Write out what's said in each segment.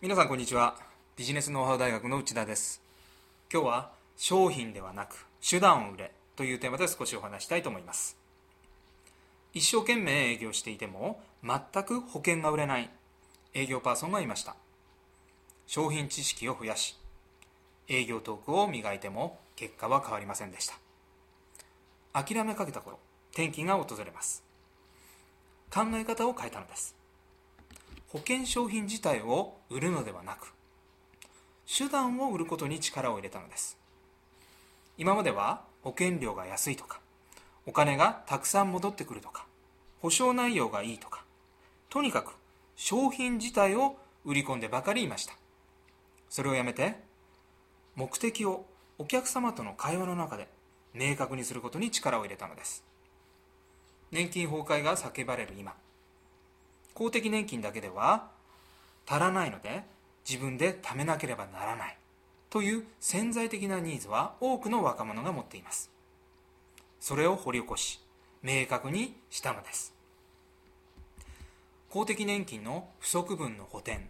皆さんこんにちは。ビジネスノウハウ大学の内田です。今日は商品ではなく手段を売れというテーマで少しお話したいと思います。一生懸命営業していても全く保険が売れない営業パーソンがいました。商品知識を増やし営業トークを磨いても結果は変わりませんでした。諦めかけた頃転機が訪れます。考え方を変えたのです。保険商品自体を売るのではなく手段を売ることに力を入れたのです。今までは保険料が安いとかお金がたくさん戻ってくるとか保証内容がいいとかとにかく商品自体を売り込んでばかりいました。それをやめて目的をお客様との会話の中で明確にすることに力を入れたのです。年金崩壊が叫ばれる今公的年金だけでは足らないので自分で貯めなければならない。という潜在的なニーズは多くの若者が持っています。それを掘り起こし明確にしたのです。公的年金の不足分の補填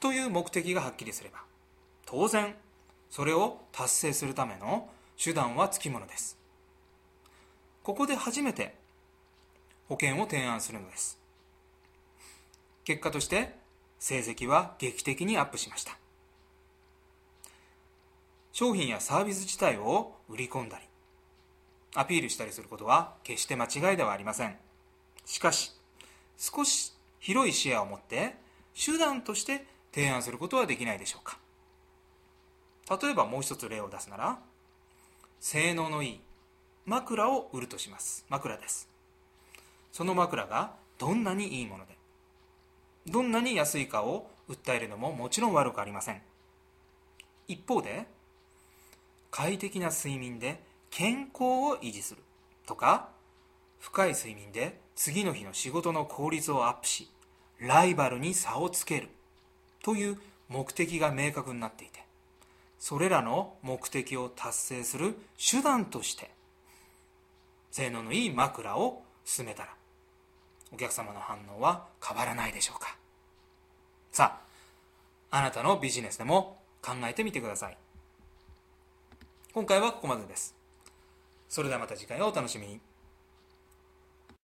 という目的がはっきりすれば当然それを達成するための手段はつきものです。ここで初めて保険を提案するのです。結果として成績は劇的にアップしました。商品やサービス自体を売り込んだりアピールしたりすることは決して間違いではありません。しかし少し広い視野を持って手段として提案することはできないでしょうか。例えばもう一つ例を出すなら性能のいい枕を売るとします。枕です。その枕がどんなにいいものでどんなに安いかを訴えるのももちろん悪くありません。一方で快適な睡眠で健康を維持する。とか深い睡眠で次の日の仕事の効率をアップしライバルに差をつける。という目的が明確になっていてそれらの目的を達成する手段として性能のいい枕を進めたらお客様の反応は変わらないでしょうか。さああなたのビジネスでも考えてみてください。今回はここまでです。それではまた次回をお楽しみに。